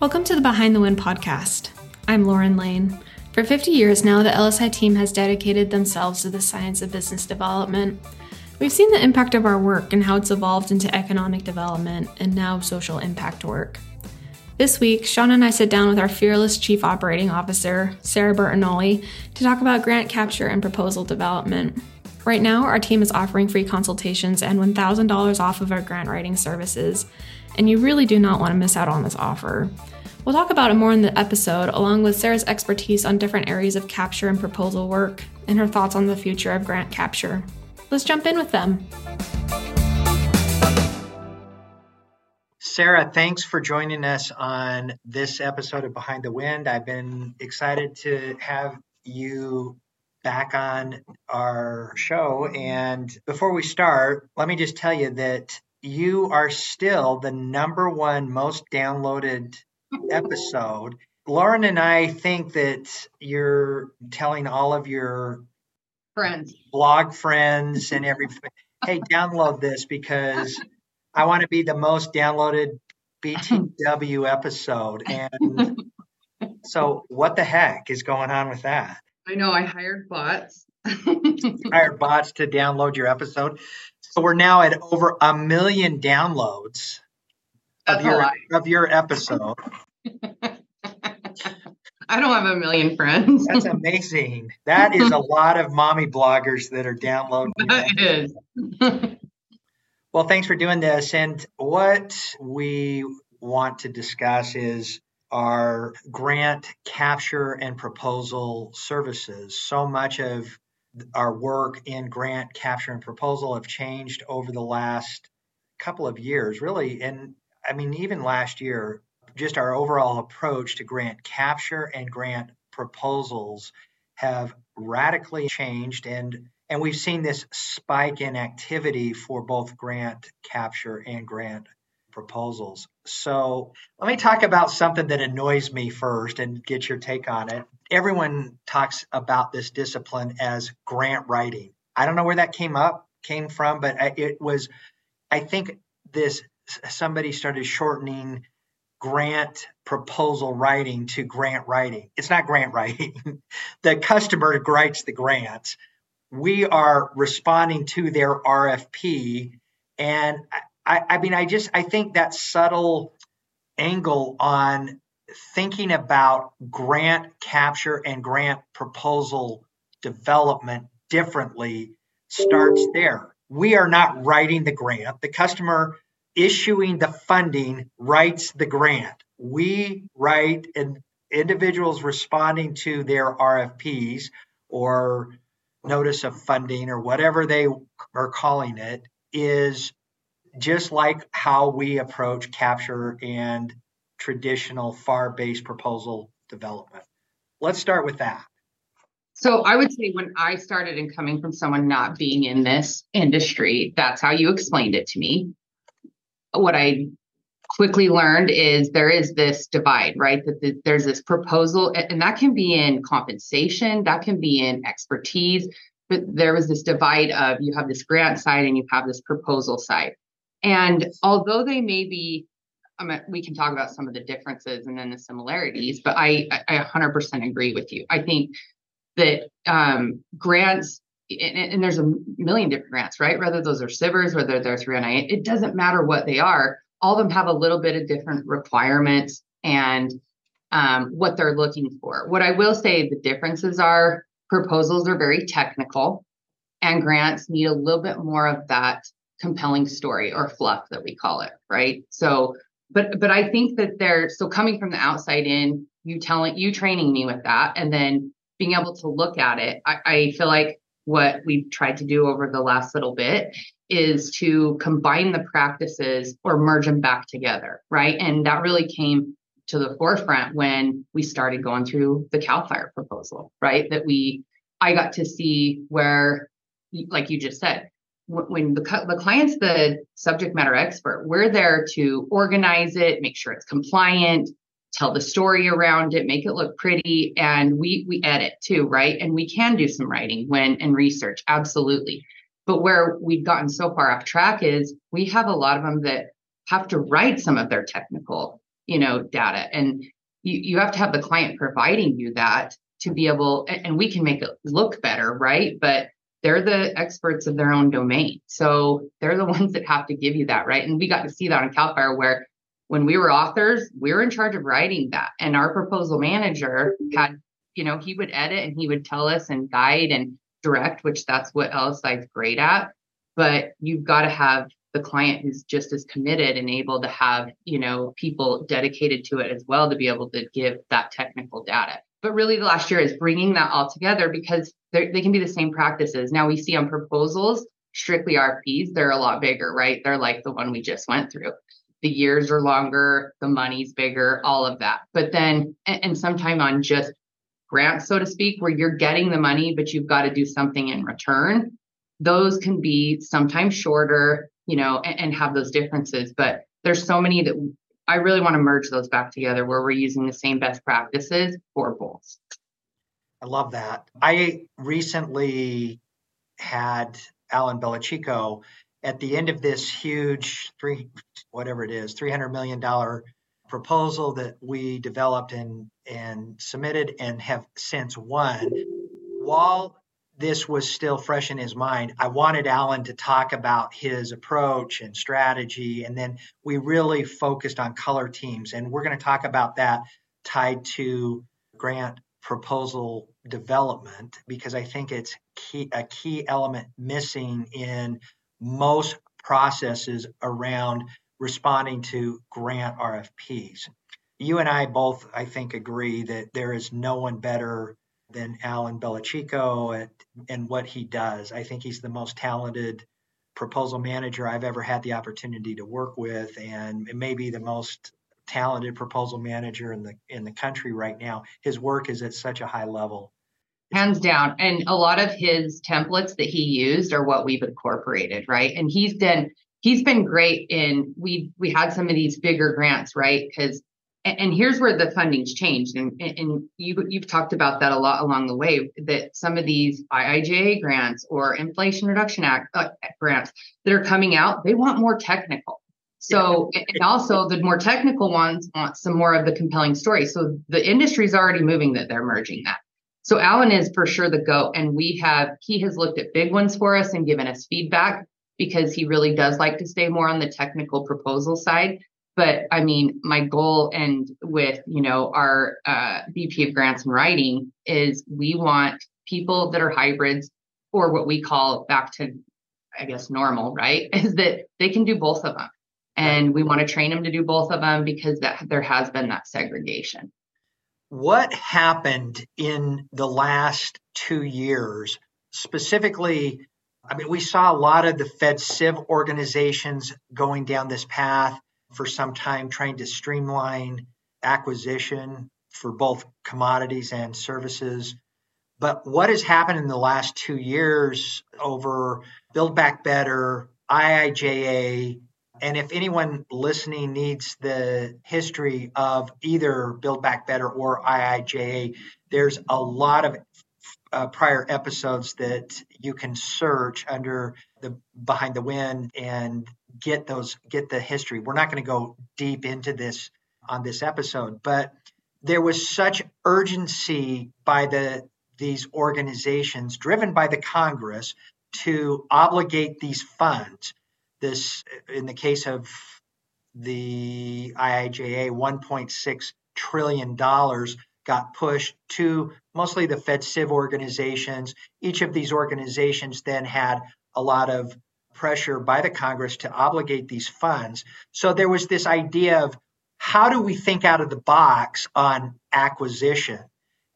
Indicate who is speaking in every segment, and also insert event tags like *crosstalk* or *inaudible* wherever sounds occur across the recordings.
Speaker 1: Welcome to the Behind the Win podcast. I'm Lauren Lane. For 50 years now, the LSI team has dedicated themselves to the science of business development. We've seen the impact of our work and how it's evolved into economic development and now social impact work. This week, Sean and I sit down with our fearless Chief Operating Officer, Sarah Bertinoli, to talk about grant capture and proposal development. Right now, our team is offering free consultations and $1,000 off of our grant writing services, and you really do not want to miss out on this offer. We'll talk about it more in the episode, along with Sarah's expertise on different areas of capture and proposal work, and her thoughts on the future of grant capture. Let's jump in with them.
Speaker 2: Sarah, thanks for joining us on this episode of Behind the Win. I've been excited to have you back on our show. And before we start, let me just tell you that you are still the number one most downloaded episode. Lauren and I think that you're telling all of your
Speaker 3: friends,
Speaker 2: blog friends, and every hey, download this because I want to be the most downloaded BTW episode. And *laughs* so, what the heck is going on with that?
Speaker 3: I know I hired bots.
Speaker 2: hired bots to download your episode. So we're now at over a million downloads of your of your episode. *laughs*
Speaker 3: I don't have a million friends.
Speaker 2: That's amazing. That is a *laughs* lot of mommy bloggers that are downloading.
Speaker 3: That is. *laughs*
Speaker 2: well, thanks for doing this. And what we want to discuss is our grant capture and proposal services. So much of our work in grant capture and proposal have changed over the last couple of years, really. And I mean, even last year, just our overall approach to grant capture and grant proposals have radically changed and and we've seen this spike in activity for both grant capture and grant proposals. So let me talk about something that annoys me first and get your take on it. Everyone talks about this discipline as grant writing. I don't know where that came up, came from, but it was, I think this somebody started shortening grant proposal writing to grant writing. It's not grant writing. *laughs* the customer writes the grants. We are responding to their RFP. And I, I mean, I just I think that subtle angle on thinking about grant capture and grant proposal development differently starts there. We are not writing the grant. The customer issuing the funding writes the grant. We write and individuals responding to their RFPs or notice of funding or whatever they are calling it is just like how we approach capture and traditional FAR based proposal development. Let's start with that.
Speaker 3: So I would say when I started and coming from someone not being in this industry, that's how you explained it to me. What I quickly learned is there is this divide, right? That the, there's this proposal, and that can be in compensation, that can be in expertise, but there was this divide of you have this grant side and you have this proposal side. And although they may be, I mean, we can talk about some of the differences and then the similarities, but I, I 100% agree with you. I think that um, grants, and, and, there's a million different grants, right? Whether those are SBIRs, whether they're through NIH, it doesn't matter what they are. All of them have a little bit of different requirements and um, what they're looking for. What I will say the differences are proposals are very technical and grants need a little bit more of that compelling story or fluff that we call it, right? So, but but I think that they're so coming from the outside in, you telling you training me with that, and then being able to look at it, I, I feel like what we've tried to do over the last little bit is to combine the practices or merge them back together, right? And that really came to the forefront when we started going through the CAL FIRE proposal, right? That we, I got to see where, like you just said, when the, the client's the subject matter expert, we're there to organize it, make sure it's compliant, tell the story around it, make it look pretty, and we we edit too, right? And we can do some writing when and research, absolutely. But where we've gotten so far off track is we have a lot of them that have to write some of their technical you know, data. And you, you have to have the client providing you that to be able, and we can make it look better, right? But they're the experts of their own domain. So they're the *laughs* ones that have to give you that, right? And we got to see that on CalFire where when we were authors, we were in charge of writing that. And our proposal manager had, you know, he would edit and he would tell us and guide and direct, which that's what LSI is great at. But you've got to have the client who's just as committed and able to have, you know, people dedicated to it as well to be able to give that technical data. But really, the last year is bringing that all together because they can be the same practices. Now we see on proposals, strictly RFPs, they're a lot bigger, right? They're like the one we just went through the years are longer, the money's bigger, all of that. But then, and, and sometime on just grants, so to speak, where you're getting the money, but you've got to do something in return, those can be sometimes shorter, you know, and, and have those differences. But there's so many that I really want to merge those back together where we're using the same best practices for both.
Speaker 2: I love that. I recently had Alan Belichico at the end of this huge three whatever it is 300 million dollar proposal that we developed and and submitted and have since won while this was still fresh in his mind i wanted alan to talk about his approach and strategy and then we really focused on color teams and we're going to talk about that tied to grant proposal development because i think it's key a key element missing in most processes around responding to grant RFPs. You and I both, I think, agree that there is no one better than Alan Belichico and what he does. I think he's the most talented proposal manager I've ever had the opportunity to work with, and maybe the most talented proposal manager in the in the country right now. His work is at such a high level
Speaker 3: hands down. And a lot of his templates that he used are what we've incorporated right? And he's been he's been great in we we had some of these bigger grants right? Because and, and, here's where the funding's changed. And, and you you've talked about that a lot along the way that some of these IIJA grants or Inflation Reduction Act uh, grants that are coming out they want more technical. So and also the more technical ones want some more of the compelling story so the industry's already moving that they're merging that so Alan is for sure the GOAT. And we have, he has looked at big ones for us and given us feedback because he really does like to stay more on the technical proposal side. But I mean, my goal and with, you know, our uh, VP of grants and writing is we want people that are hybrids or what we call back to, I guess, normal, right? *laughs* Is that they can do both of them. And we want to train them to do both of them because that there has been that segregation
Speaker 2: what happened in the last two years, specifically? I mean, we saw a lot of the Fed Civ organizations going down this path for some time, trying to streamline acquisition for both commodities and services. But what has happened in the last two years over Build Back Better, IIJA, and if anyone listening needs the history of either Build Back Better or IIJA, there's a lot of uh, prior episodes that you can search under the Behind the Win and get those get the history. We're not going to go deep into this on this episode, but there was such urgency by the these organizations driven by the Congress to obligate these funds this, in the case of the IIJA, 1.6 trillion dollars got pushed to mostly the Fed Civ organizations. Each of these organizations then had a lot of pressure by the Congress to obligate these funds. So there was this idea of how do we think out of the box on acquisition?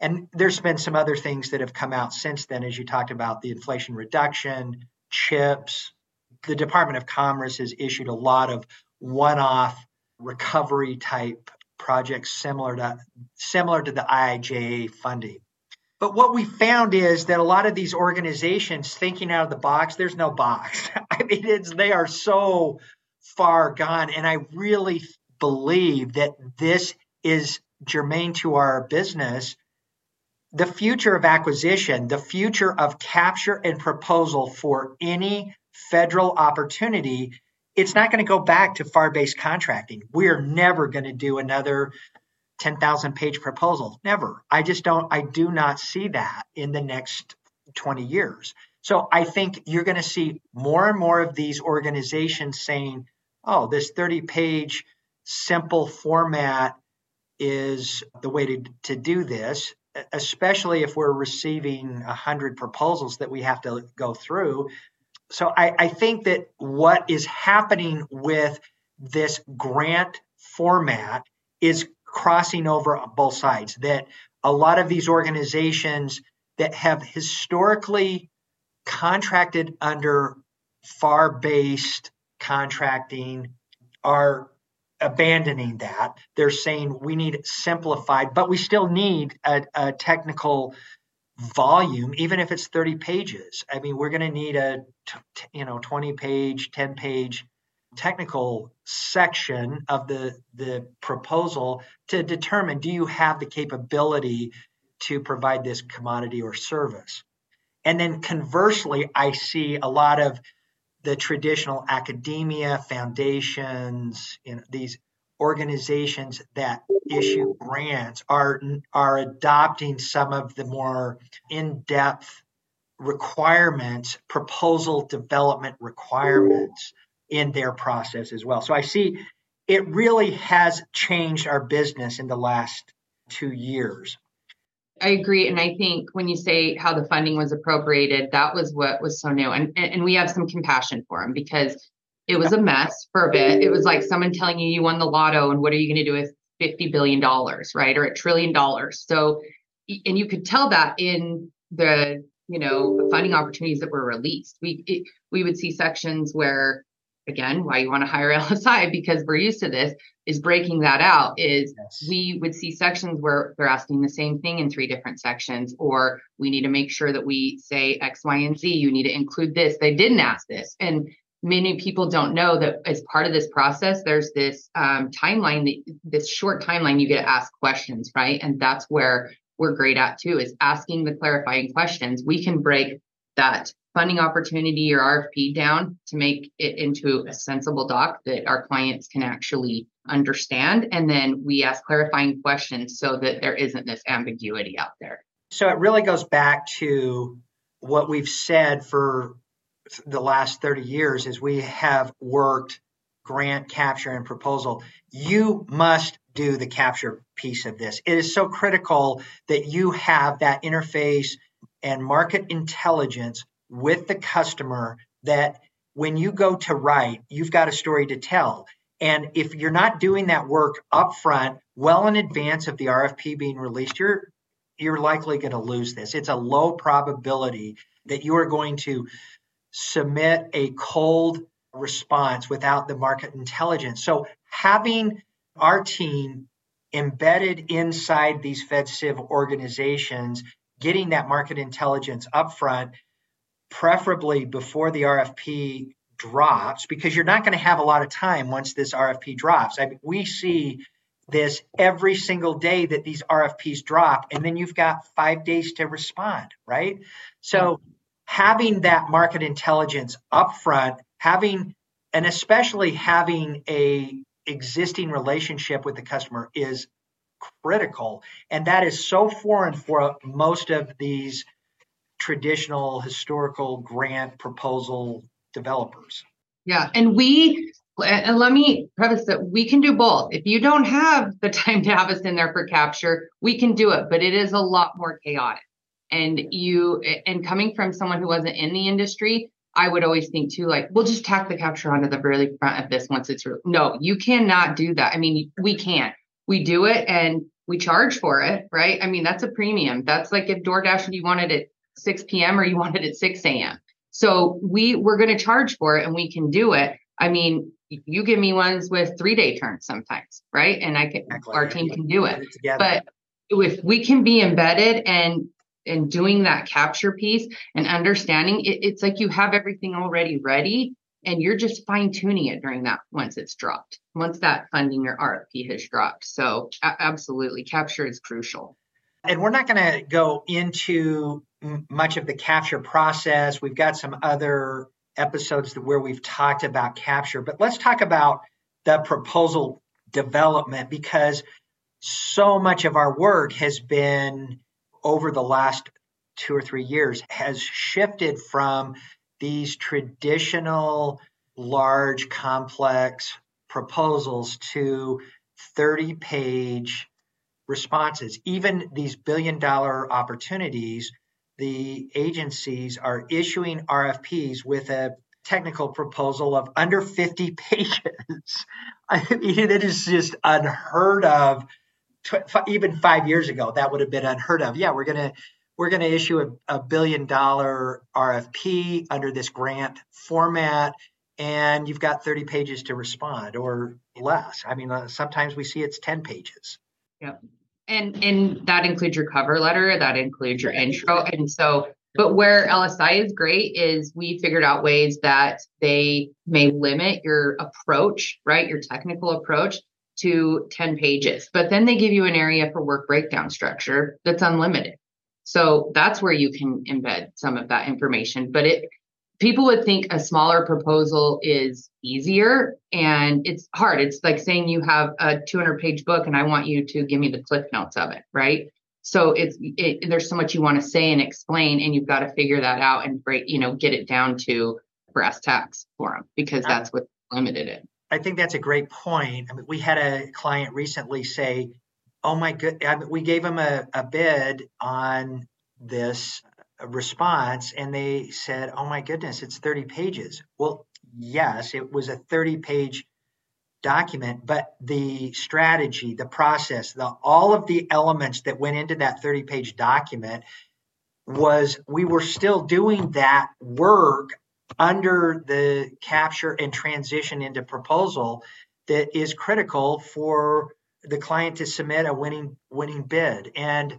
Speaker 2: And there's been some other things that have come out since then, as you talked about the inflation reduction, chips, the Department of Commerce has issued a lot of one-off recovery type projects similar to similar to the IIJA funding. But what we found is that a lot of these organizations thinking out of the box, there's no box. *laughs* I mean, it's they are so far gone. And I really believe that this is germane to our business. The future of acquisition, the future of capture and proposal for any federal opportunity it's not going to go back to FAR based contracting. We're never going to do another 10,000 page proposal. Never. I just don't, I do not see that in the next 20 years. So I think you're going to see more and more of these organizations saying, oh, this 30 page simple format is the way to, to do this, especially if we're receiving 100 proposals that we have to go through. So I, I think that what is happening with this grant format is crossing over on both sides. That a lot of these organizations that have historically contracted under FAR based contracting are abandoning that. They're saying we need simplified, but we still need a, a technical volume, even if it's 30 pages. I mean, we're going to need a t- you know 20 page, 10 page technical section of the the proposal to determine do you have the capability to provide this commodity or service. And then conversely, I see a lot of the traditional academia, foundations, you know, these organizations that issue grants are are adopting some of the more in-depth requirements, proposal development requirements in their process as well. So I see it really has changed our business in the last 2 years.
Speaker 3: I agree. And I think when you say how the funding was appropriated, that was what was so new. And, and we have some compassion for them because it was a mess for a bit. It was like someone telling you you won the lotto and what are you going to do with $50 billion, right? Or a trillion dollars. So, and you could tell that in the, you know, funding opportunities that were released. We, it, we would see sections where again why you want to hire *laughs* lsi because we're used to this is breaking that out is yes. we would see sections where they're asking the same thing in three different sections or we need to make sure that we say x y and z you need to include this they didn't ask this and many people don't know that as part of this process there's this um, timeline that this short timeline you get to ask questions right and that's where we're great at too is asking the clarifying questions we can break that funding opportunity or RFP down to make it into a sensible doc that our clients can actually understand. And then we ask clarifying questions so that there isn't this ambiguity out there.
Speaker 2: So it really goes back to what we've said for the last 30 years is we have worked grant capture and proposal. You must do the capture piece of this. It is so critical that you have that interface and market intelligence with the customer that when you go to write, you've got a story to tell. And if you're not doing that work upfront, well in advance of the RFP being released, you're you're likely going to lose this. It's a low probability that you are going to submit a cold response without the market intelligence. So having our team embedded inside these FedCiv organizations, getting that market intelligence upfront preferably before the RFP drops, because you're not going to have a lot of time once this RFP drops. I we see this every single day that these RFPs drop, and then you've got five days to respond, right? So having that market intelligence upfront, having and especially having a existing relationship with the customer is critical and that is so foreign for most of these traditional historical grant proposal developers.
Speaker 3: Yeah, and we and let me preface that we can do both. If you don't have the time to have us in there for capture, we can do it, but it is a lot more chaotic. And you and coming from someone who wasn't in the industry, I would always think too, like, we'll just tack the capture onto the very front of this once it's re-. no, you cannot do that. I mean, we can't. We do it and we charge for it, right? I mean, that's a premium. That's like if DoorDash and you wanted it 6 p.m. or you want it at 6 a.m. So we we're going to charge for it and we can do it. I mean, you give me ones with three day turns sometimes, right? And I can exactly. our team can do it but if we can be embedded and and doing that capture piece and understanding it, it's like you have everything already ready and you're just fine tuning it during that once it's dropped once that funding or rfp has dropped so absolutely capture is crucial
Speaker 2: and we're not going to go into much of the capture process. We've got some other episodes where we've talked about capture, but let's talk about the proposal development because so much of our work has been over the last two or three years has shifted from these traditional large complex proposals to 30 page responses even these billion dollar opportunities the agencies are issuing RFPs with a technical proposal of under 50 *laughs* pages. I mean, it is just unheard of. Even five years ago, that would have been unheard of. Yeah, we're gonna we're gonna issue a, a billion dollar RFP under this grant format, and you've got 30 pages to respond or less. I mean, uh, sometimes we see it's 10 pages.
Speaker 3: Yep and and that includes your cover letter that includes your intro and so but where lsi is great is we figured out ways that they may limit your approach right your technical approach to 10 pages but then they give you an area for work breakdown structure that's unlimited. So that's where you can embed some of that information but it people would think a smaller proposal is easier and it's hard. It's like saying you have a 200 page book and i want you to give me the cliff notes of it right? So it's it, there's so much you want to say and explain and you've got to figure that out and break you know get it down to brass tacks for them because that's what limited it
Speaker 2: i think that's a great point i mean we had a client recently say oh my good I mean, we gave them a, a bid on this response and they said, Oh my goodness, it's 30 pages. Well, yes, it was a 30 page document, but the strategy, the process, the all of the elements that went into that 30 page document was we were still doing that work under the capture and transition into proposal that is critical for the client to submit a winning winning bid and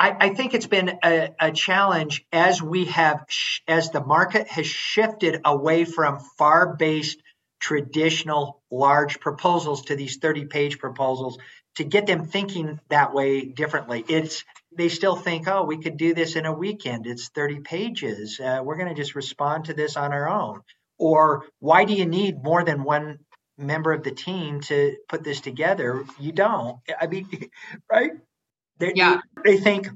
Speaker 2: I, I think it's been a, a, challenge as we have, sh- as the market has shifted away from FAR based traditional large proposals to these 30 page proposals to get them thinking that way differently. It's, they still think, oh, we could do this in a weekend. It's 30 pages. Uh, we're going to just respond to this on our own. Or why do you need more than one member of the team to put this together? You don't. I mean, *laughs* right? They, yeah. They think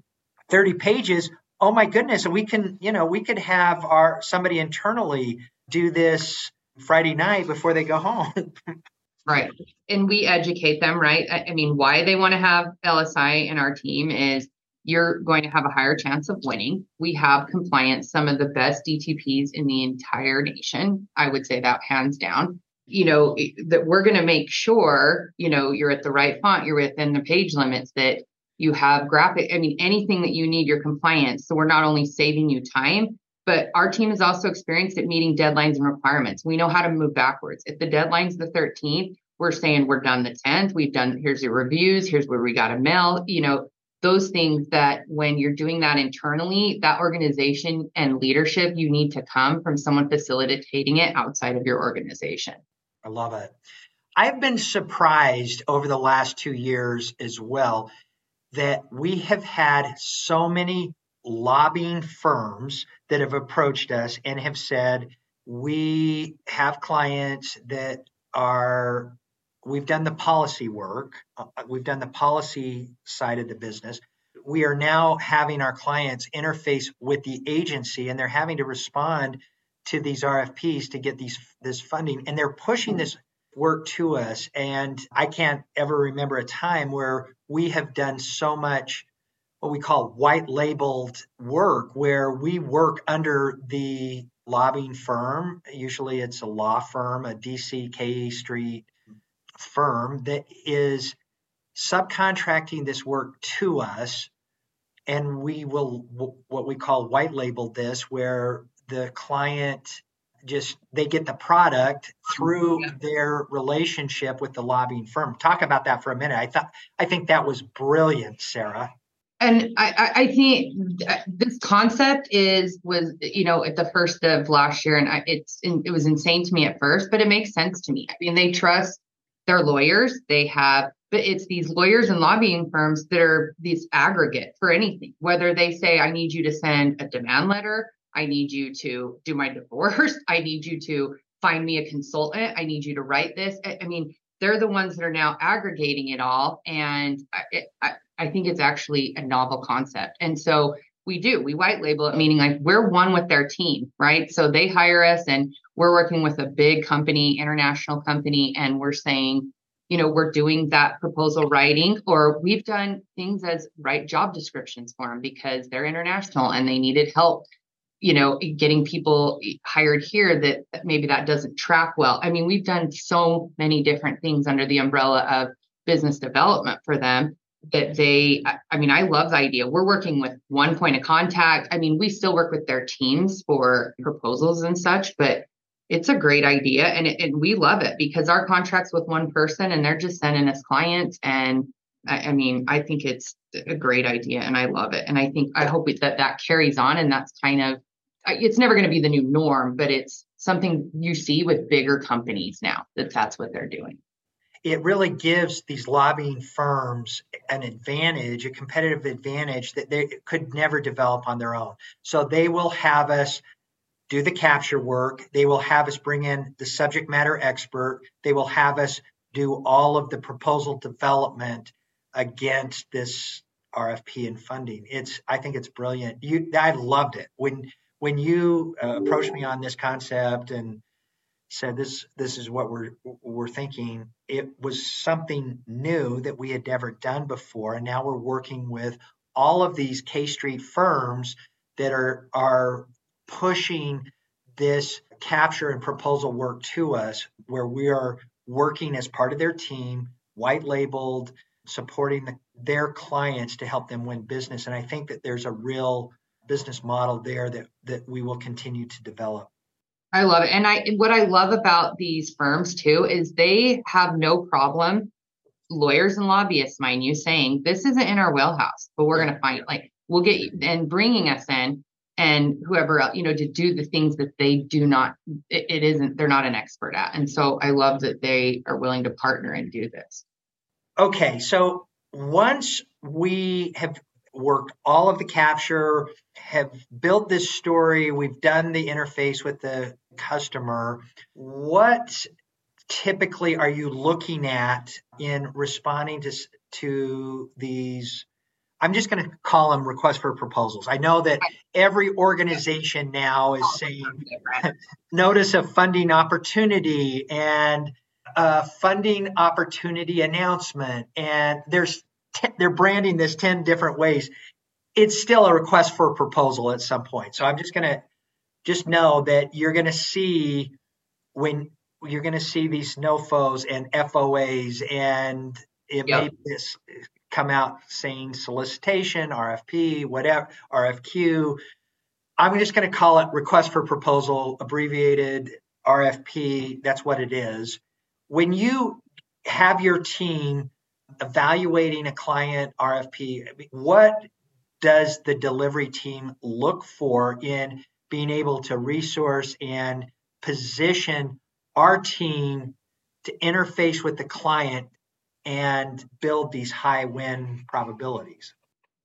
Speaker 2: 30 pages. Oh my goodness. we can, you know, we could have our somebody internally do this Friday night before they go home. *laughs*
Speaker 3: right. And we educate them, right? I, I mean, why they want to have LSI in our team is you're going to have a higher chance of winning. We have compliance, some of the best DTPs in the entire nation. I would say that hands down. You know, that we're going to make sure, you know, you're at the right font, you're within the page limits, that you have graphic, I mean, anything that you need, your compliance. So we're not only saving you time, but our team is also experienced at meeting deadlines and requirements. We know how to move backwards. If the deadline's the 13th, we're saying we're done the 10th. We've done, here's your reviews, here's where we got a mail, you know, those things that when you're doing that internally, that organization and leadership, you need to come from someone facilitating it outside of your organization.
Speaker 2: I love it. I've been surprised over the last two years as well that we have had so many lobbying firms that have approached us and have said, we have clients that are, we've done the policy work, uh, we've done the policy side of the business. We are now having our clients interface with the agency and they're having to respond to these RFPs to get these this funding and they're pushing this work to us. And I can't ever remember a time where we have done so much what we call white labeled work, where we work under the lobbying firm. Usually it's a law firm, a DC K Street firm that is subcontracting this work to us. And we will, what we call white label this, where the client just they get the product through yeah. their relationship with the lobbying firm. Talk about that for a minute. I thought I think that was brilliant, Sarah.
Speaker 3: And I, I think uh, this concept is was you know at the first of last year, and I, it's it was insane to me at first, but it makes sense to me. I mean, they trust their lawyers. They have, but it's these lawyers and lobbying firms that are these aggregate for anything. Whether they say, "I need you to send a demand letter," I need you to do my *laughs* divorce. I need you to find me a consultant. I need you to write this. I, I mean, they're the ones that are now aggregating it all. And I, I, I think it's actually a novel concept. And so we do, we white label it, meaning like we're one with their team, right? So they hire us and we're working with a big company, international company, and we're saying, you know, we're doing that proposal writing, or we've done things as write job descriptions for them because they're international and they needed help you know getting people hired here that maybe that doesn't track well i mean we've done so many different things under the umbrella of business development for them that they i mean i love the idea we're working with one point of contact i mean we still work with their teams for proposals and such but it's a great idea and, it, and we love it because our contracts with one person and they're just sending us clients and I, I mean i think it's a great idea and i love it and i think i hope that that carries on and that's kind of it's never going to be the new norm, but it's something you see with bigger companies now that that's what they're doing.
Speaker 2: It really gives these lobbying firms an advantage, a competitive advantage that they could never develop on their own. So they will have us do the capture work. They will have us bring in the subject matter expert. They will have us do all of the proposal development against this RFP and funding. It's I think it's brilliant. You I loved it when when you uh, approached me on this concept and said this this is what we're we're thinking it was something new that we had never done before and now we're working with all of these K Street firms that are are pushing this capture and proposal work to us where we are working as part of their team white labeled supporting the, their clients to help them win business and i think that there's a real business model there that that we will continue to develop.
Speaker 3: I love it. And I what I love about these firms too is they have no problem lawyers and lobbyists mind you saying this isn't in our wheelhouse, but we're going to find like we'll get you and bringing us in and whoever else, you know, to do the things that they do not, it, it isn't, they're not an expert at. And so I love that they are willing to partner and do this.
Speaker 2: Okay. So once we have worked all of the capture, have built this story, we've done the interface with the customer. What typically are you looking at in responding to, to these? I'm just going to call them requests for proposals. I know that every organization now is saying *laughs* notice of funding opportunity and a funding opportunity announcement, and there's they're branding this 10 different ways it's still a request for a proposal at some point so i'm just going to just know that you're going to see when you're going to see these NOFOs and FOAs and it yep. may this come out saying solicitation rfp whatever rfq i'm just going to call it request for proposal abbreviated rfp that's what it is when you have your team evaluating a client RFP, what does the delivery team look for in being able to resource and position our team to interface with the client and build these high win probabilities?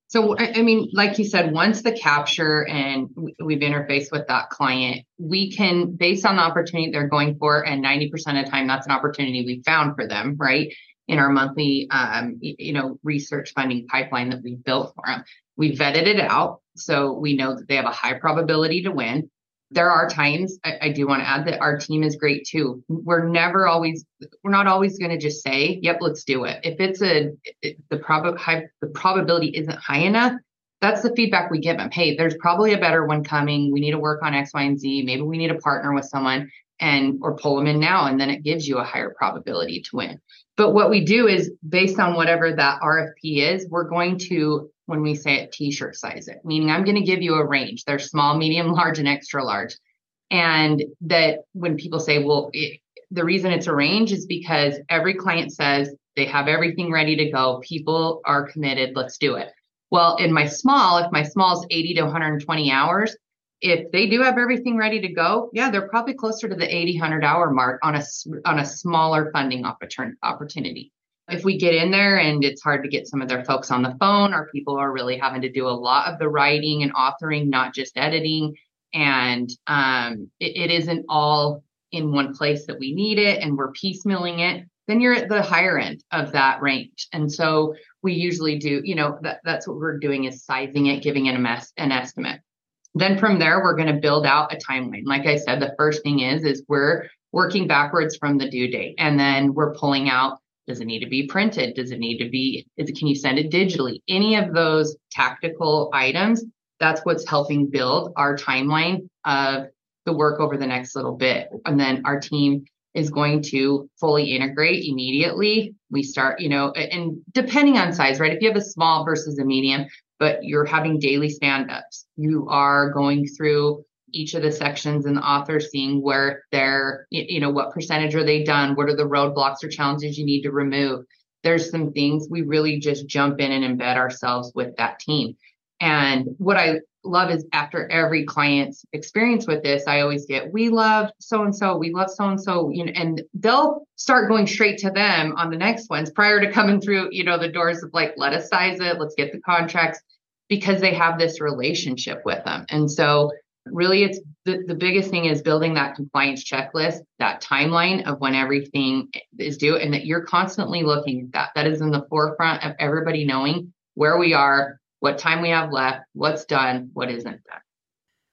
Speaker 3: So, I mean, like you said, once the capture and we've interfaced with that client, we can, based on the opportunity they're going for, and 90% of the time, that's an opportunity we found for them, right? In our monthly, um, you know, research funding pipeline that we built for them. We vetted it out, so we know that they have a high probability to win. There are times I, I do want to add that our team is great too. We're never always, we're not always going to just say, "Yep, let's do it." If it's a the prob high, the probability isn't high enough, that's the feedback we give them. Hey, there's probably a better one coming. We need to work on X, Y, and Z. Maybe we need to partner with someone and or pull them in now, and then it gives you a higher probability to win. But what we do is based on whatever that RFP is, we're going to, when we say it, t-shirt size it, meaning I'm going to give you a range. They're small, medium, *laughs* large, and extra large. And that when people say, well, it, the reason it's a range is because every client says they have everything ready to go. People are committed. Let's do it. Well, in my small, if my small is 80 to 120 hours, if they do have everything ready to go, yeah, they're probably closer to the 80, 100 hour mark on a, on a smaller funding opportunity. If we get in there and it's hard to get some of their folks on the phone, or people are really having to do a lot of the writing and authoring, not just editing, and um, it, it isn't all in one place that we need it and we're piecemealing it, then you're at the higher end of that range. And so we usually do, you know, that, that's what we're doing is sizing it, giving it a mess, an estimate. Then from there, we're going to build out a timeline. Like I said, the first thing is, is we're working backwards from the due date. And then we're pulling out, does it need to be printed? Does it need to be, is it, can you send it digitally? Any of those tactical items, that's what's helping build our timeline of the work over the next little bit. And then our team is going to fully integrate immediately. We start, you know, and depending on size, right? If you have a small versus a medium, but you're having daily stand ups, you are going through each of the sections and the author seeing where they're, you know, what percentage are they done? What are the roadblocks or challenges you need to remove? There's some things we really just jump in and embed ourselves with that team. And what I love is after every client's experience with this, I always get, we love so and so, we love so and so, you know, and they'll start going straight to them on the next ones prior to coming through, you know, the doors of like, let us size it, let's get the contracts because they have this relationship with them. And so really it's the, the biggest thing is building that compliance checklist, that timeline of when everything is due and that you're constantly looking at that. That is in the forefront of everybody knowing where we are, what time we have left, what's done, what isn't done.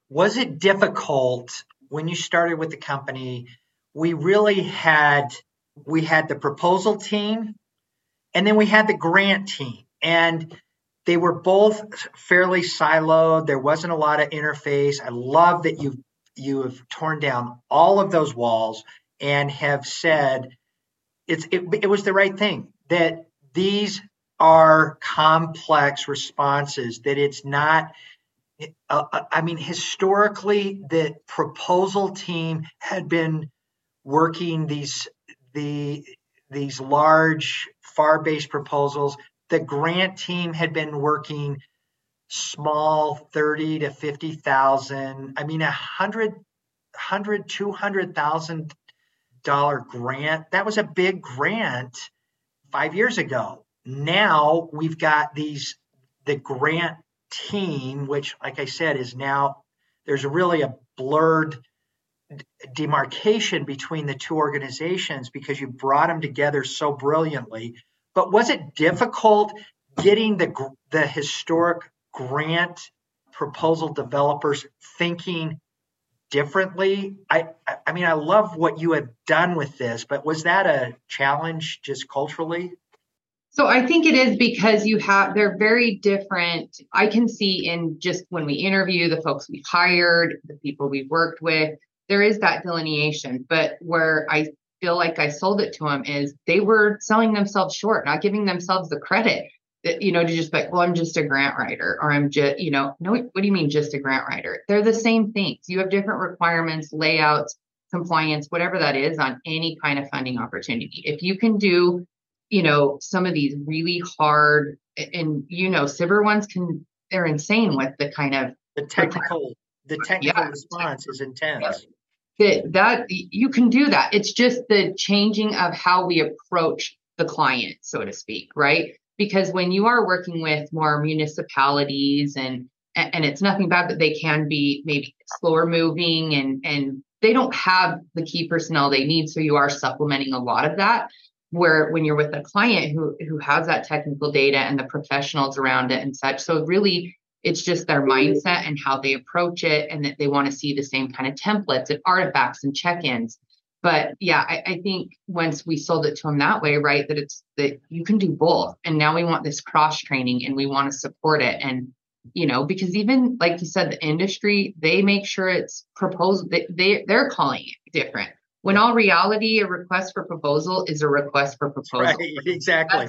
Speaker 2: Was it difficult when you started with the company? We really had we had the proposal team and then we had the grant team and they were both fairly siloed. There wasn't a lot of interface. I love that you you have torn down all of those walls and have said it's it, it was the right thing that these are complex responses, that it's not. Uh, uh, I mean, historically, the proposal team had been working these the these large FAR-based proposals. The grant team had been working small, thirty to fifty thousand. I mean, a hundred, hundred, two hundred thousand dollar grant. That was a big grant five years ago now we've got these the grant team, which, like I said, is now there's really a blurred demarcation between the two organizations because you brought them together so brilliantly. But was it difficult getting the the historic grant proposal developers thinking differently? I I mean I love what you have done with this, but was that a challenge just culturally?
Speaker 3: So I think it is because you have they're very different. I can see in just when we interview the folks we've hired, the people we've worked with, there is that delineation. But where I feel like I sold it to them is they were selling themselves short, not giving themselves the credit that you know to just like, well, I'm just a grant writer, or I'm just you know, no, what do you mean just a grant writer? They're the same things. You have different requirements, layouts, compliance, whatever that is on any kind of funding opportunity. If you can do you know, some of these really hard and you know, SBIR ones can they're insane with the kind of
Speaker 2: the technical the technical yeah. response is intense.
Speaker 3: That that you can do that. It's just the changing of how we approach the client, so to speak, right? Because when you are working with more municipalities and and it's nothing bad that they can be maybe slower moving and and they don't have the key personnel they need so you are supplementing a lot of that where when you're with a client who who has that technical data and the professionals around it and such. So really it's just their mm-hmm. mindset and how they approach it and that they want to see the same kind of templates and artifacts and check-ins. But yeah I, I, think once we sold it to them that way right that it's that you can do both. And now we want this cross training and we want to support it and you know because even like you said the industry they make sure it's proposed they, they they're calling it different when all reality, a request for proposal is a request for proposal. Right,
Speaker 2: exactly.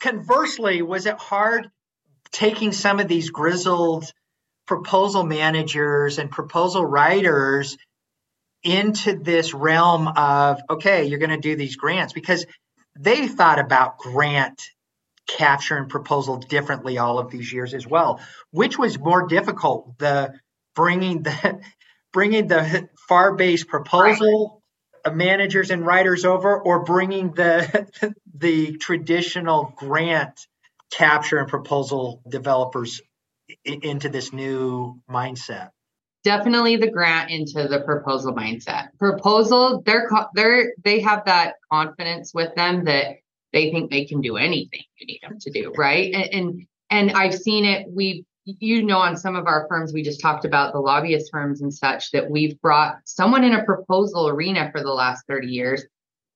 Speaker 2: Conversely, was it hard taking some of these grizzled proposal managers and proposal writers into this realm of, okay, you're going to do these grants? Because they thought about grant capture and proposal differently all of these years as well. Which was more difficult, the bringing the bringing the far base proposal right. managers and writers over, or bringing the *laughs* the traditional grant capture and proposal developers into this new mindset?
Speaker 3: Definitely the grant into the proposal mindset. Proposal, they're they're they have that confidence with them that they think they can do anything you need them to do, right? And and, and I've seen it. We you know on some of our firms we just talked about the lobbyist firms and such that we've brought someone in a proposal arena for the last 30 years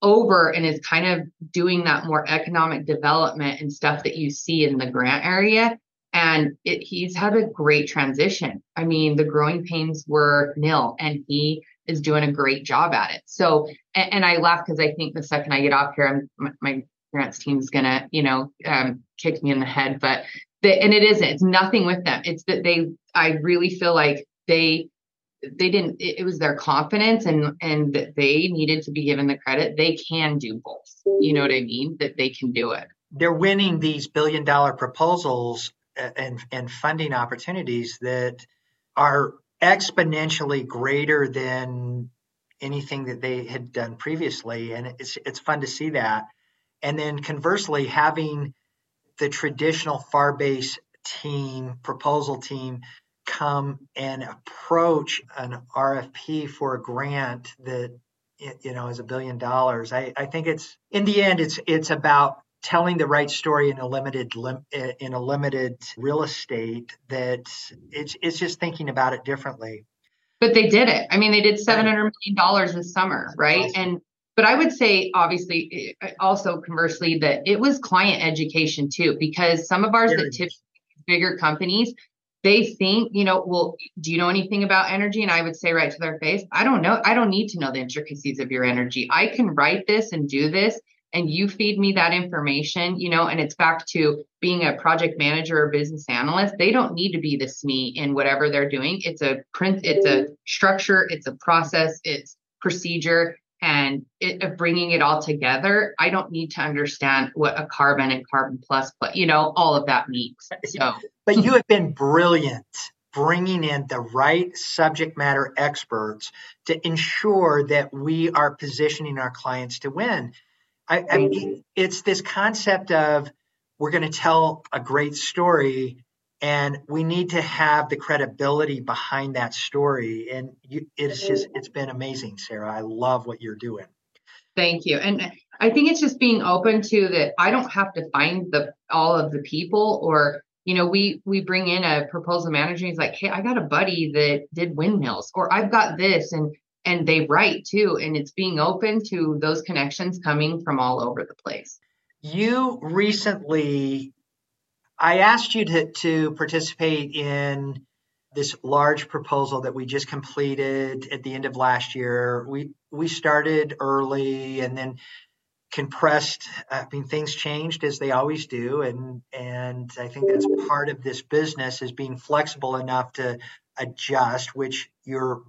Speaker 3: over and is kind of doing that more economic development and stuff that you see in the grant area. And it, he's had a great transition. I mean the growing pains were nil and he is doing a great job at it. So and, and i laugh because i think the second i get off here i'm my, my grants team's gonna you know um, kick me in the head but the, and it isn't it's nothing with them. It's that they i really feel like they they didn't it, it was their confidence and and that they needed to be given the credit. They can do both. You know what i mean? That they can do it.
Speaker 2: They're winning these billion dollar proposals and and funding opportunities that are exponentially greater than anything that they had done previously. And it's it's fun to see that. And then conversely having the traditional FAR-based team proposal team come and approach an RFP for a grant that you know is a billion dollars. I, I think it's in the end it's it's about telling the right story in a limited lim- in a limited real estate that it's it's just thinking about it differently.
Speaker 3: But they did it. I mean, they did seven hundred million dollars this summer, right? Awesome. And but I would say, obviously, eh, also conversely, that it was client education too, because some of ours that tip bigger companies, they think, you know, well, do you know anything about energy? And I would say right to their face, I don't know. I don't need to know the intricacies of your energy. I can write this and do this, and you feed me that information, you know, and it's back to being a project manager or business analyst. They don't need to be the SME in whatever they're doing. It's a print, it's a structure, it's a process, it's procedure and it, of bringing it all together i don't need to understand what a carbon and carbon plus but you know all of that means so.
Speaker 2: but you have been brilliant bringing in the right subject matter experts to ensure that we are positioning our clients to win. I, I mean, it's this concept of we're going to tell a great story and we need to have the credibility behind that story. And you, it's just it's been amazing sarah. I love what you're doing.
Speaker 3: Thank you. And i think it's just being open to that i don't have to find the all of the people or you know we we bring in a proposal manager he's like hey i got a buddy that did windmills or i've got this and and they write too. And it's being open to those connections coming from all over the place.
Speaker 2: You recently I asked you to, to participate in this large proposal that we just completed at the end of last year. We we started early and then compressed. I mean, things changed as they always do, and and I think that's part of this business is being flexible enough to adjust, which you're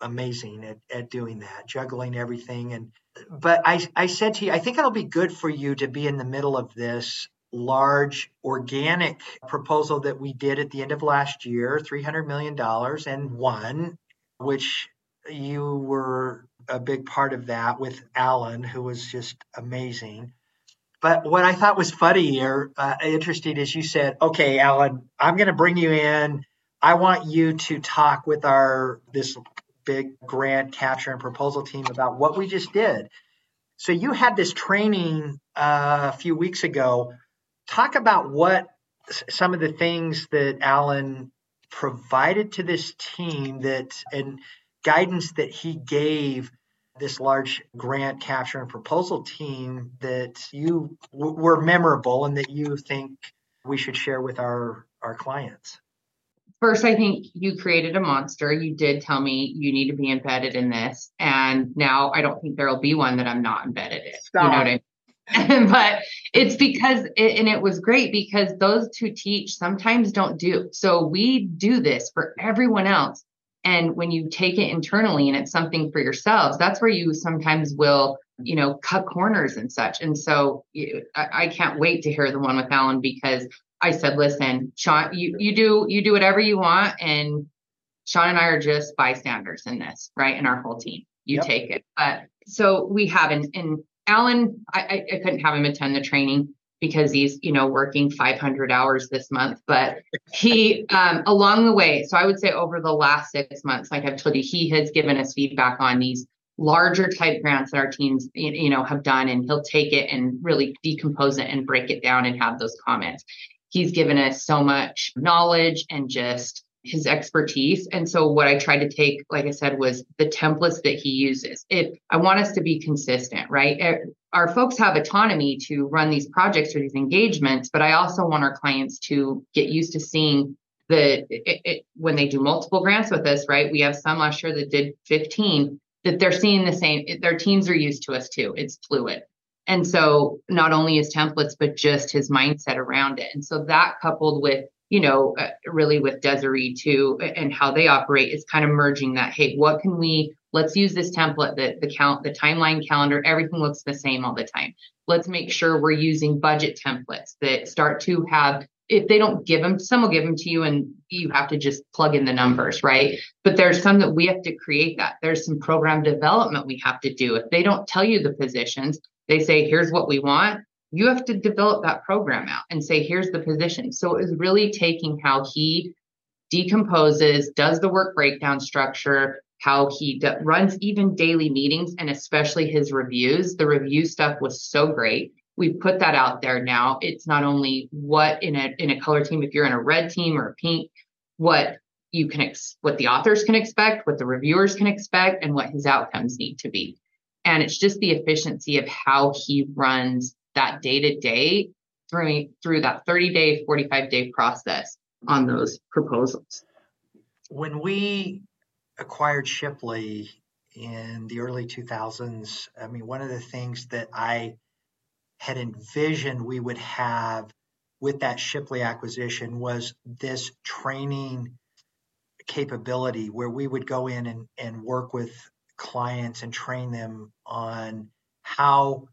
Speaker 2: amazing at, at doing that, juggling everything. And but I I said to you, I think it'll be good for you to be in the middle of this large organic proposal that we did at the end of last year, $300 million, and won, which you were a big part of that with Alan, who was just amazing. But what I thought was funny or uh, interesting is you said, "Okay, Alan, I'm going to bring you in. I want you to talk with our this big grant capture and proposal team about what we just did." So you had this training uh, a few weeks ago talk about what some of the things that Alan provided to this team that and guidance that he gave this large grant capture and proposal team that you w- were memorable and that you think we should share with our our clients?
Speaker 3: First i think you created a monster. You did tell me you need to be embedded in this and now i don't think there'll be one that i'm not embedded in. Stop. you know what i mean *laughs* but it's because it, and it was great because those who teach sometimes don't do. So we do this for everyone else. And when you take it internally and it's something for yourselves that's where you sometimes will you know cut corners and such. And so I, I can't wait to hear the one with alan because i said listen sean you, you do you do whatever you want. And sean and i are just bystanders in this right in our whole team. You yep. take it. But so we have and, and Alan, I, I couldn't have him attend the training. because he's you know working 500 hours this month but he um, along the way so i would say over the last six months like i've told you he has given us feedback on these larger type grants that our teams you know have done and he'll take it and really decompose it and break it down and have those comments he's given us so much knowledge and just his expertise. And so what I tried to take, like I said, was the templates that he uses. It I want us to be consistent, right? Eh, our folks have autonomy to run these projects or these engagements, but I also want our clients to get used to seeing the it, it, when they do multiple grants with us, right? We have some last year that did 15 that they're seeing the same. Their teams are used to us too. It's fluid. And so not only his templates, but just his mindset around it. And so that coupled with you know, uh, really with Desiree too, and how they operate is kind of merging that. Hey, what can we? Let's use this template, the the count, the timeline calendar. Everything looks the same all the time. Let's make sure we're using budget templates that start to have. If they don't give them, some will give them to you, and you have to just plug in the numbers, right? But there's some that we have to create that. There's some program development we have to do. If they don't tell you the positions, they say, "Here's what we want." You have to develop that program out and say, here's the position. So it was really taking how he decomposes, does the work breakdown structure, how he d- runs even daily meetings, and especially his reviews. The review stuff was so great. We put that out there now. It's not only what in a in a color team, if you're in a red team or a pink, what you can ex- what the authors can expect, what the reviewers can expect, and what his outcomes need to be. And it's just the efficiency of how he runs that day to day through through that 30 day 45 day process on those proposals.
Speaker 2: When we acquired shipley in the early 2000s i mean one of the things that i had envisioned we would have with that shipley acquisition was this training capability where we would go in and, and work with clients and train them on how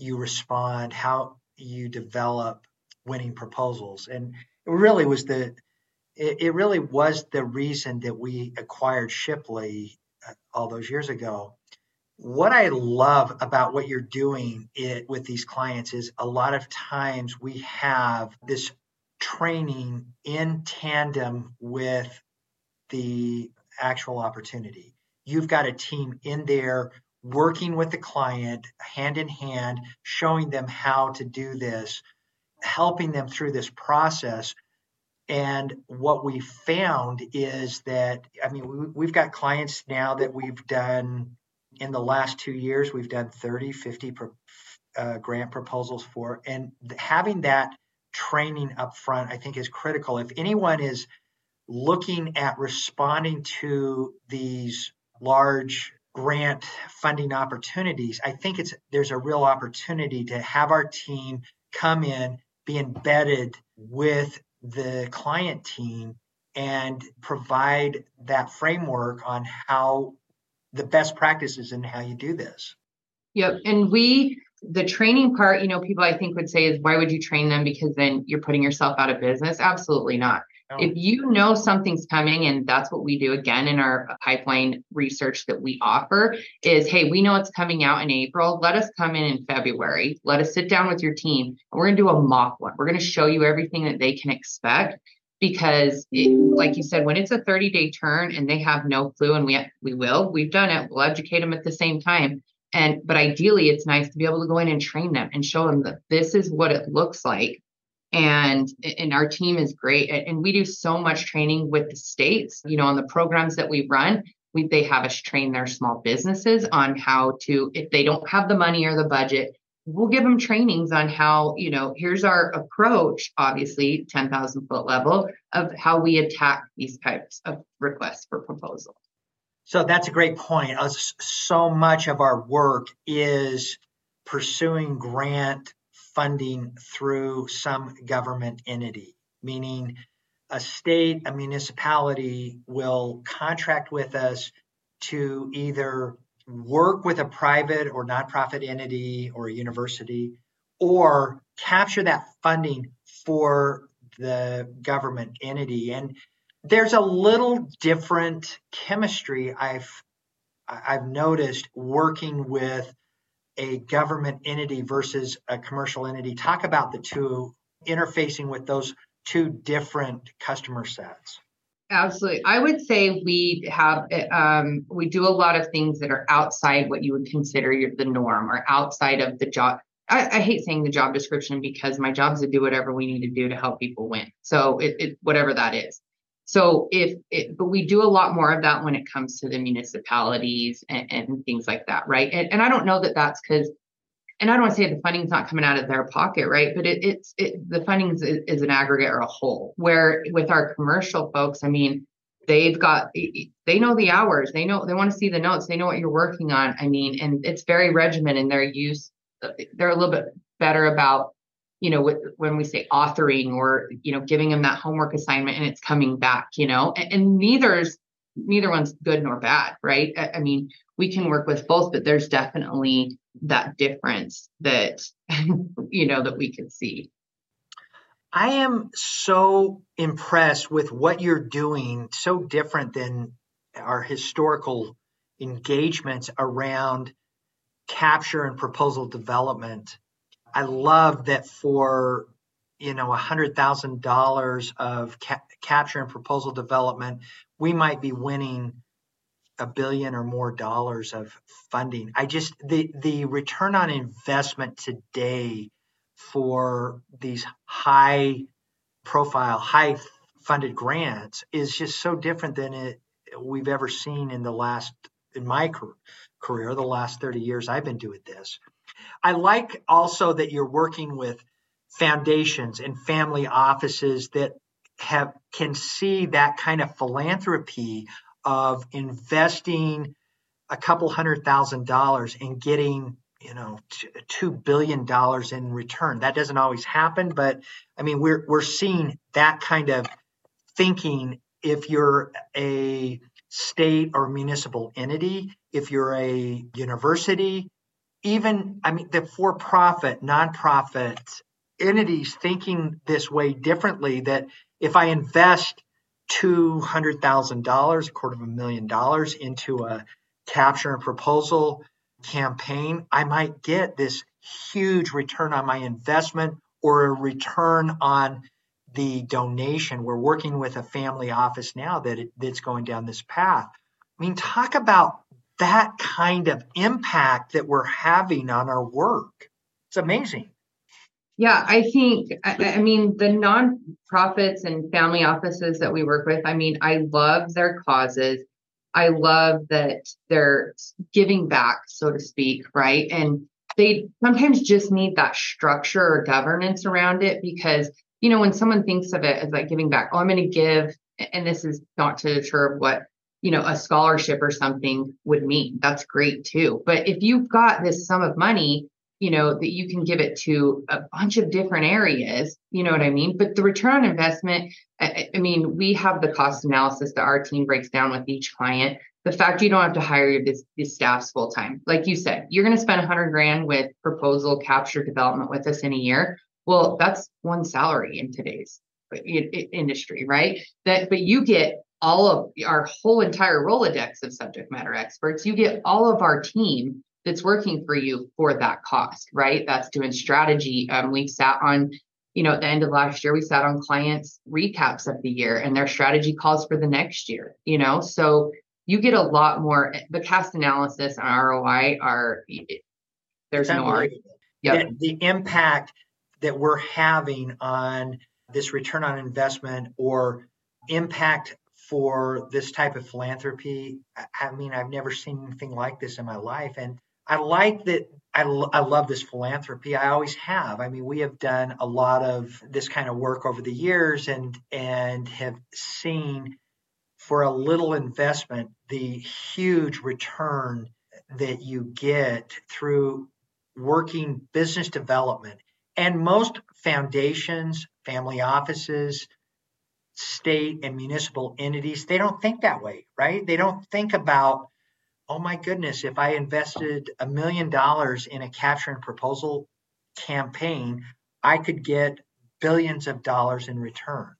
Speaker 2: you respond, how you develop winning proposals. And it really was the it, really was the reason that we acquired Shipley uh, all those years ago. What I love about what you're doing it, with these clients is a lot of times we have this training in tandem with the actual opportunity. You've got a team in there working with the client hand in hand, showing them how to do this, helping them through this process. And what we found is that, I mean, we, have got clients now that we've done in the last two years, we've done 30, 50 pro, uh, grant proposals for. And having that training up front, I think, is critical. If anyone is looking at responding to these large grant funding opportunities, I think it's there's a real opportunity to have our team come in, be embedded with the client team and provide that framework on how the best practices and how you do this.
Speaker 3: Yep. And we the training part, you know, people I think would say is why would you train them because then you're putting yourself out of business? Absolutely not. If oh. you know something's coming, and that's what we do again in our pipeline research that we offer, is hey, we know it's coming out in April. Let us come in in February. Let us sit down with your team, and we're going to do a mock one. We're going to show you everything that they can expect because it, like you said when it's a 30 day turn and they have no clue and we we will we've done it we'll educate them at the same time and but ideally it's nice to be able to go in and train them and show them that this is what it looks like and and our team is great and we do so much training with the states you know on the programs that we run. We they have us train their small businesses on how to if they don't have the money or the budget we'll give them trainings on how you know here's our approach obviously 10,000 foot level of how we attack these types of requests for proposal
Speaker 2: so that's a great point. So much of our work is pursuing grant funding through some government entity, meaning a state, a municipality will contract with us to either work with a private or nonprofit entity or a university or capture that funding for the government entity. And there's a little different chemistry i've i've noticed working with a government entity versus a commercial entity. Talk about the two interfacing with those two different customer sets.
Speaker 3: Absolutely. I would say we have, um, we do a lot of things that are outside what you would consider your, the norm or outside of the job. I, I, hate saying the job description because my job is to do whatever we need to do to help people win. So it, it whatever that is. So if it, but we do a lot more of that when it comes to the municipalities and, and things like that, right? And, and I don't know that that's because, and I don't want to say the funding's not coming out of their pocket, right? But it, it's it, the funding is, is an aggregate or a whole. Where with our commercial folks, I mean, they've got they know the hours, they know they want to see the notes, they know what you're working on. I mean, and it's very regimented in their use. They're a little bit better about you know, when we say authoring or, you know, giving them that homework assignment and it's coming back, you know, and, and neither's, neither one's good nor bad, right? I, I mean, we can work with both, but there's definitely that difference that, *laughs* you know, that we can see.
Speaker 2: I am so impressed with what you're doing, so different than our historical engagements around capture and proposal development I love that for you know a hundred thousand dollars of ca- capture and proposal development, we might be winning a billion or more dollars of funding. I just the the return on investment today for these high profile, high funded grants is just so different than it we've ever seen in the last in my career, the last 30 years I've been doing this. I like also that you're working with foundations and family offices that have can see that kind of philanthropy of investing a couple hundred thousand dollars and getting you know two billion dollars in return. That doesn't always happen, but I mean we're we're seeing that kind of thinking if you're a state or municipal entity, if you're a university, even, I mean, the for profit, nonprofit entities thinking this way differently that if I invest $200,000, a quarter of a million dollars into a capture and proposal campaign, I might get this huge return on my investment or a return on the donation. We're working with a family office now that it, that's going down this path. I mean, talk about that kind of impact that we're having on our work. It's amazing.
Speaker 3: Yeah, I think, I, I, mean, the nonprofits and family offices that we work with, I mean, I love their causes. I love that they're giving back, so to speak, right? And they sometimes just need that structure or governance around it because, you know, when someone thinks of it as like giving back, oh, I'm going to give, and this is not to deter what you know, a scholarship or something would mean. That's great too. But if you've got this sum of money, you know, that you can give it to a bunch of different areas, you know what I mean? But the return on investment, I, I mean, we have the cost analysis that our team breaks down with each client. The fact you don't have to hire this, these staffs full time, like you said, you're going to spend 100 grand with proposal capture development with us in a year. Well, that's one salary in today's industry, right? That, but you get all of our whole entire Rolodex of subject matter experts. You get all of our team that's working for you for that cost, right? That's doing strategy. Um, we've sat on, you know, at the end of last year, we sat on clients' recaps of the year and their strategy calls for the next year, you know? So you get a lot more. The cost analysis and ROI are, there's no
Speaker 2: Yep. The, the impact that we're having on this return on investment or impact for this type of philanthropy. I mean, I've never seen anything like this in my life. And I like that. I, I love this philanthropy. I always have. I mean, we have done a lot of this kind of work over the years and, and have seen for a little investment the huge return that you get through working business development. And most foundations, family offices, state and municipal entities, they don't think that way, right? They don't think about, oh my goodness, if I invested a million dollars in a capture and proposal campaign, I could get billions of dollars in return.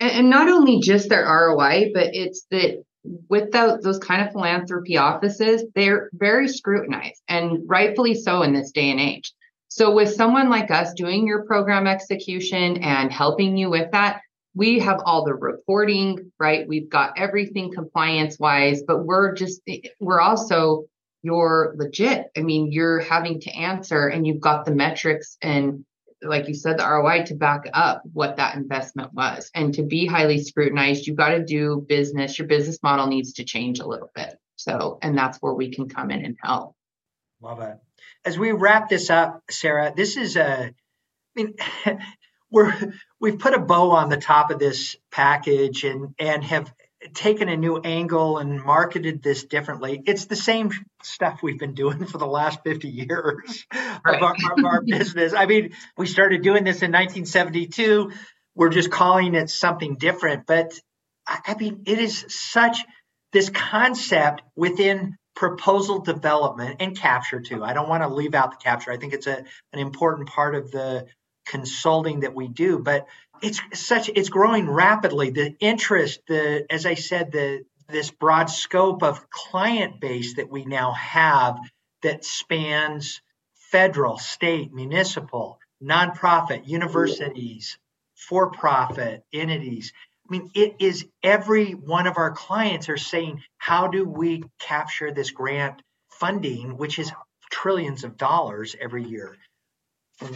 Speaker 3: And not only just their ROI, but it's that without those kind of philanthropy offices, they're very scrutinized and rightfully so in this day and age. So, with someone like us doing your program execution and helping you with that, we have all the reporting, right? We've got everything compliance wise, but we're just, eh, we're also, you're legit. I mean, you're having to answer and you've got the metrics and like you said, the ROI to back up what that investment was. And to be highly scrutinized, you've got to do business. Your business model needs to change a little bit. So, and that's where we can come in and help.
Speaker 2: Love it. As we wrap this up, Sarah, this is a, I mean, we're we've put a bow on the top of this package and and have taken a new angle and marketed this differently. It's the same stuff we've been doing for the last 50 years right. of, our, of our business. I mean, we started doing this in 1972. We're just calling it something different. But I mean, it is such this concept within proposal development and capture too. I don't want to leave out the capture. I think it's a, an important part of the consulting that we do, but it's such it's growing rapidly. The interest, the as I said, the this broad scope of client base that we now have that spans federal, state, municipal, nonprofit, universities, for profit entities. I mean, it is every one of our clients are saying, how do we capture this grant funding, which is trillions of dollars every year?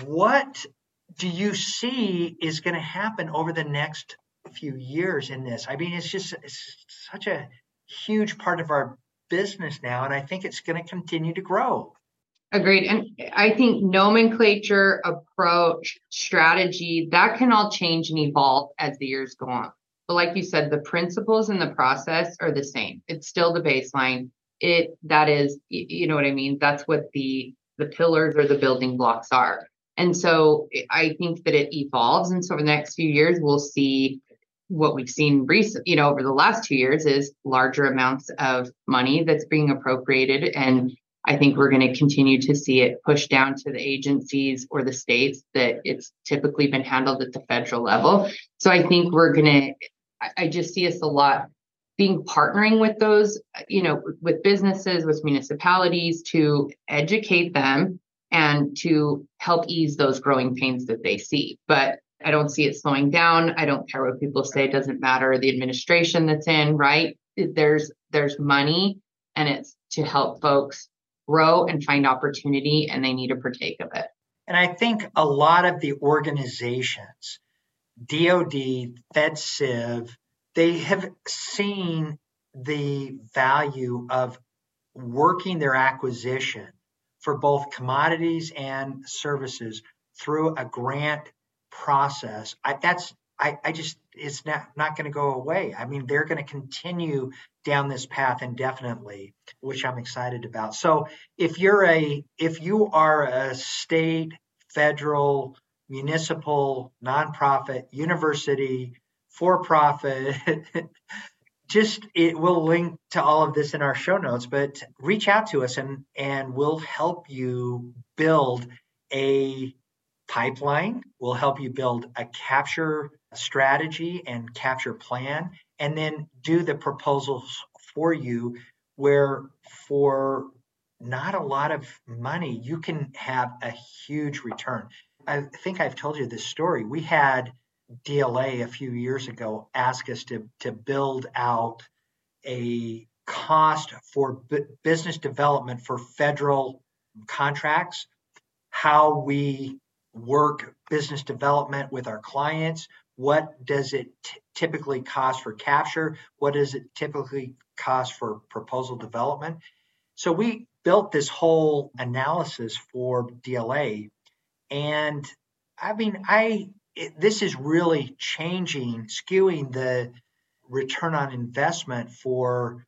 Speaker 2: What do you see is going to happen over the next few years in this? I mean, it's just it's such a huge part of our business now, and I think it's going to continue to grow.
Speaker 3: Agreed. And I think nomenclature, approach, strategy, that can all change and evolve as the years go on. But like you said, the principles and the process are the same. It's still the baseline. It that is, you know what I mean? That's what the the pillars or the building blocks are. And so eh, I think that it evolves. And so over the next few years, we'll see what we've seen recent, you know, over the last two years is larger amounts of money that's being appropriated. And I think we're going to continue to see it pushed down to the agencies or the states that it's typically been handled at the federal level. So I think we're going to, I just see us a lot being partnering with those, you know, with businesses, with municipalities to educate them and to help ease those growing pains that they see. But I don't see it slowing down. I don't care what people say. It doesn't matter the administration that's in, right? There's there's money and it's to help folks grow and find opportunity and they need to partake of it.
Speaker 2: And I think a lot of the organizations, DOD, FedCiv, they have seen the value of working their acquisition for both commodities and services through a grant process. I, that's I, I just it's not not going to go away. I mean, they're going to continue down this path indefinitely, which I'm excited about. So if you're a if you are a state, federal, municipal, nonprofit, university, for profit *laughs* just it will link to all of this in our show notes but reach out to us and and we'll help you build a pipeline. We'll help you build a capture strategy and capture plan and then do the proposals for you where for not a lot of money you can have a huge return. I think i've told you this story. We had DLA a few years ago asked us to, to build out a cost for b- business development for federal contracts, how we work business development with our clients, what does it t- typically cost for capture, what does it typically cost for proposal development. So we built this whole analysis for DLA. And I mean, I it, this is really changing, skewing the return on investment for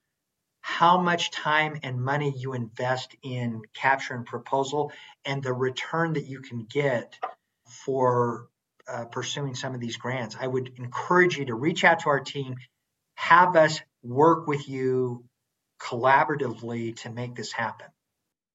Speaker 2: how much time and money you invest in capture and proposal and the return that you can get for uh, pursuing some of these grants. I would encourage you to reach out to our team, have us work with you collaboratively to make this happen.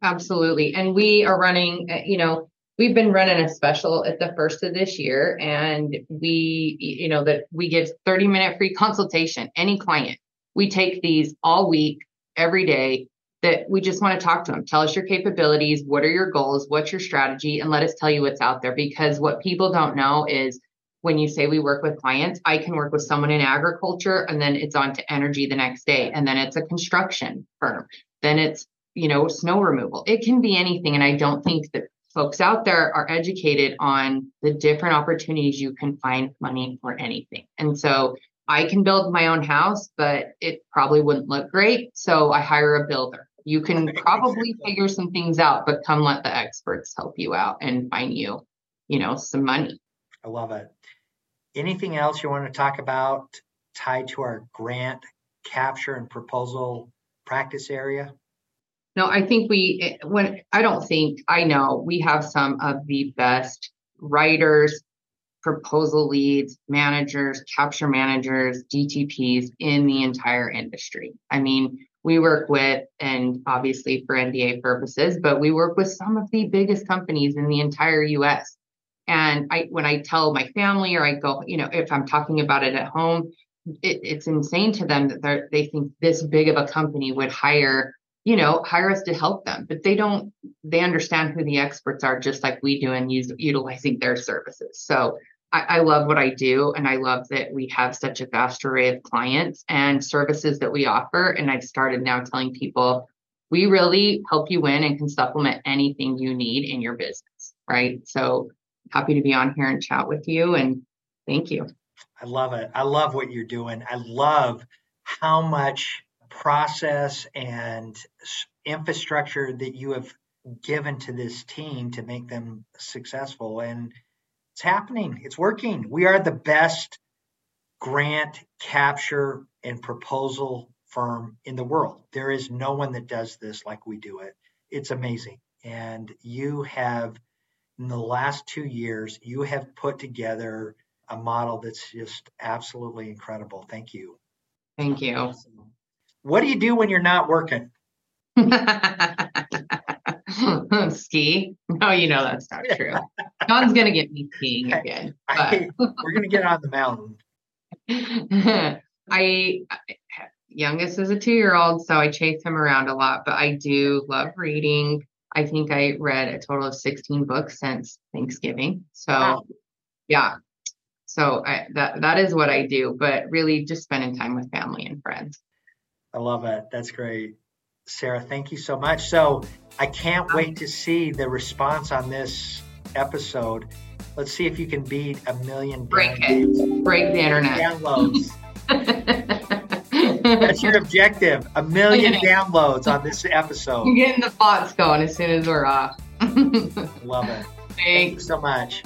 Speaker 3: Absolutely. And we are running, uh, you know, we've been running a special at the first of this year and we you know that we give 30 minute free consultation any client we take these all week, every day, that we just want to talk to them. Tell us your capabilities. What are your goals? What's your strategy? And let us tell you what's out there. Because what people don't know is when you say we work with clients, I can work with someone in agriculture and then it's on to energy the next day. And then it's a construction firm. Then it's, you know, snow removal. It can be anything. And I don't think that folks out there are educated on the different opportunities you can find money for anything. And so I can build my own house, but it probably wouldn't look great. So I hire a builder. You can *laughs* probably figure some things out, but come let the experts help you out and find you, you know, some money.
Speaker 2: I love it. Anything else you want to talk about tied to our grant capture and proposal practice area?
Speaker 3: No, I think we, eh, when I don't think, I know we have some of the best writers, proposal leads, managers, capture managers, DTPs in the entire industry. I mean, we work with, and obviously for NDA purposes, but we work with some of the biggest companies in the entire US. And I, when I tell my family or I go, you know, if I'm talking about it at home, it, it's insane to them that they think this big of a company would hire, you know, hire us to help them, but they don't, they understand who the experts are just like we do and use utilizing their services. So I, I love what I do. And I love that we have such a vast array of clients and services that we offer. And I've started now telling people we really help you win and can supplement anything you need in your business. Right. So happy to be on here and chat with you. And thank you.
Speaker 2: I love it. I love what you're doing. I love how much process and infrastructure that you have given to this team to make them successful. And it's happening. It's working. We are the best grant capture and proposal firm in the world. There is no one that does this like we do it. It's amazing. And you have, in the last two years, you have put together a model that's just absolutely incredible. Thank you.
Speaker 3: Thank you.
Speaker 2: What do you do when you're not working? *laughs*
Speaker 3: Ski? No, you know that's not true. *laughs* John's gonna get me skiing again.
Speaker 2: I, we're gonna get on the mountain. *laughs*
Speaker 3: I youngest is a two-year-old, so I chase him around a lot. But I do love reading. I think I read a total of 16 books since Thanksgiving. So, wow. yeah. So I, that that is what I do. But really, just spending time with family and friends.
Speaker 2: I love it. That's great. Sarah, thank you so much. So I can't wait to see the response on this episode. Let's see if you can beat a million
Speaker 3: break it, break the internet
Speaker 2: downloads. *laughs* That's your objective: a million downloads on this episode.
Speaker 3: I'm getting the thoughts going as soon as we're off.
Speaker 2: Love it. *laughs* Thanks. Thank so much.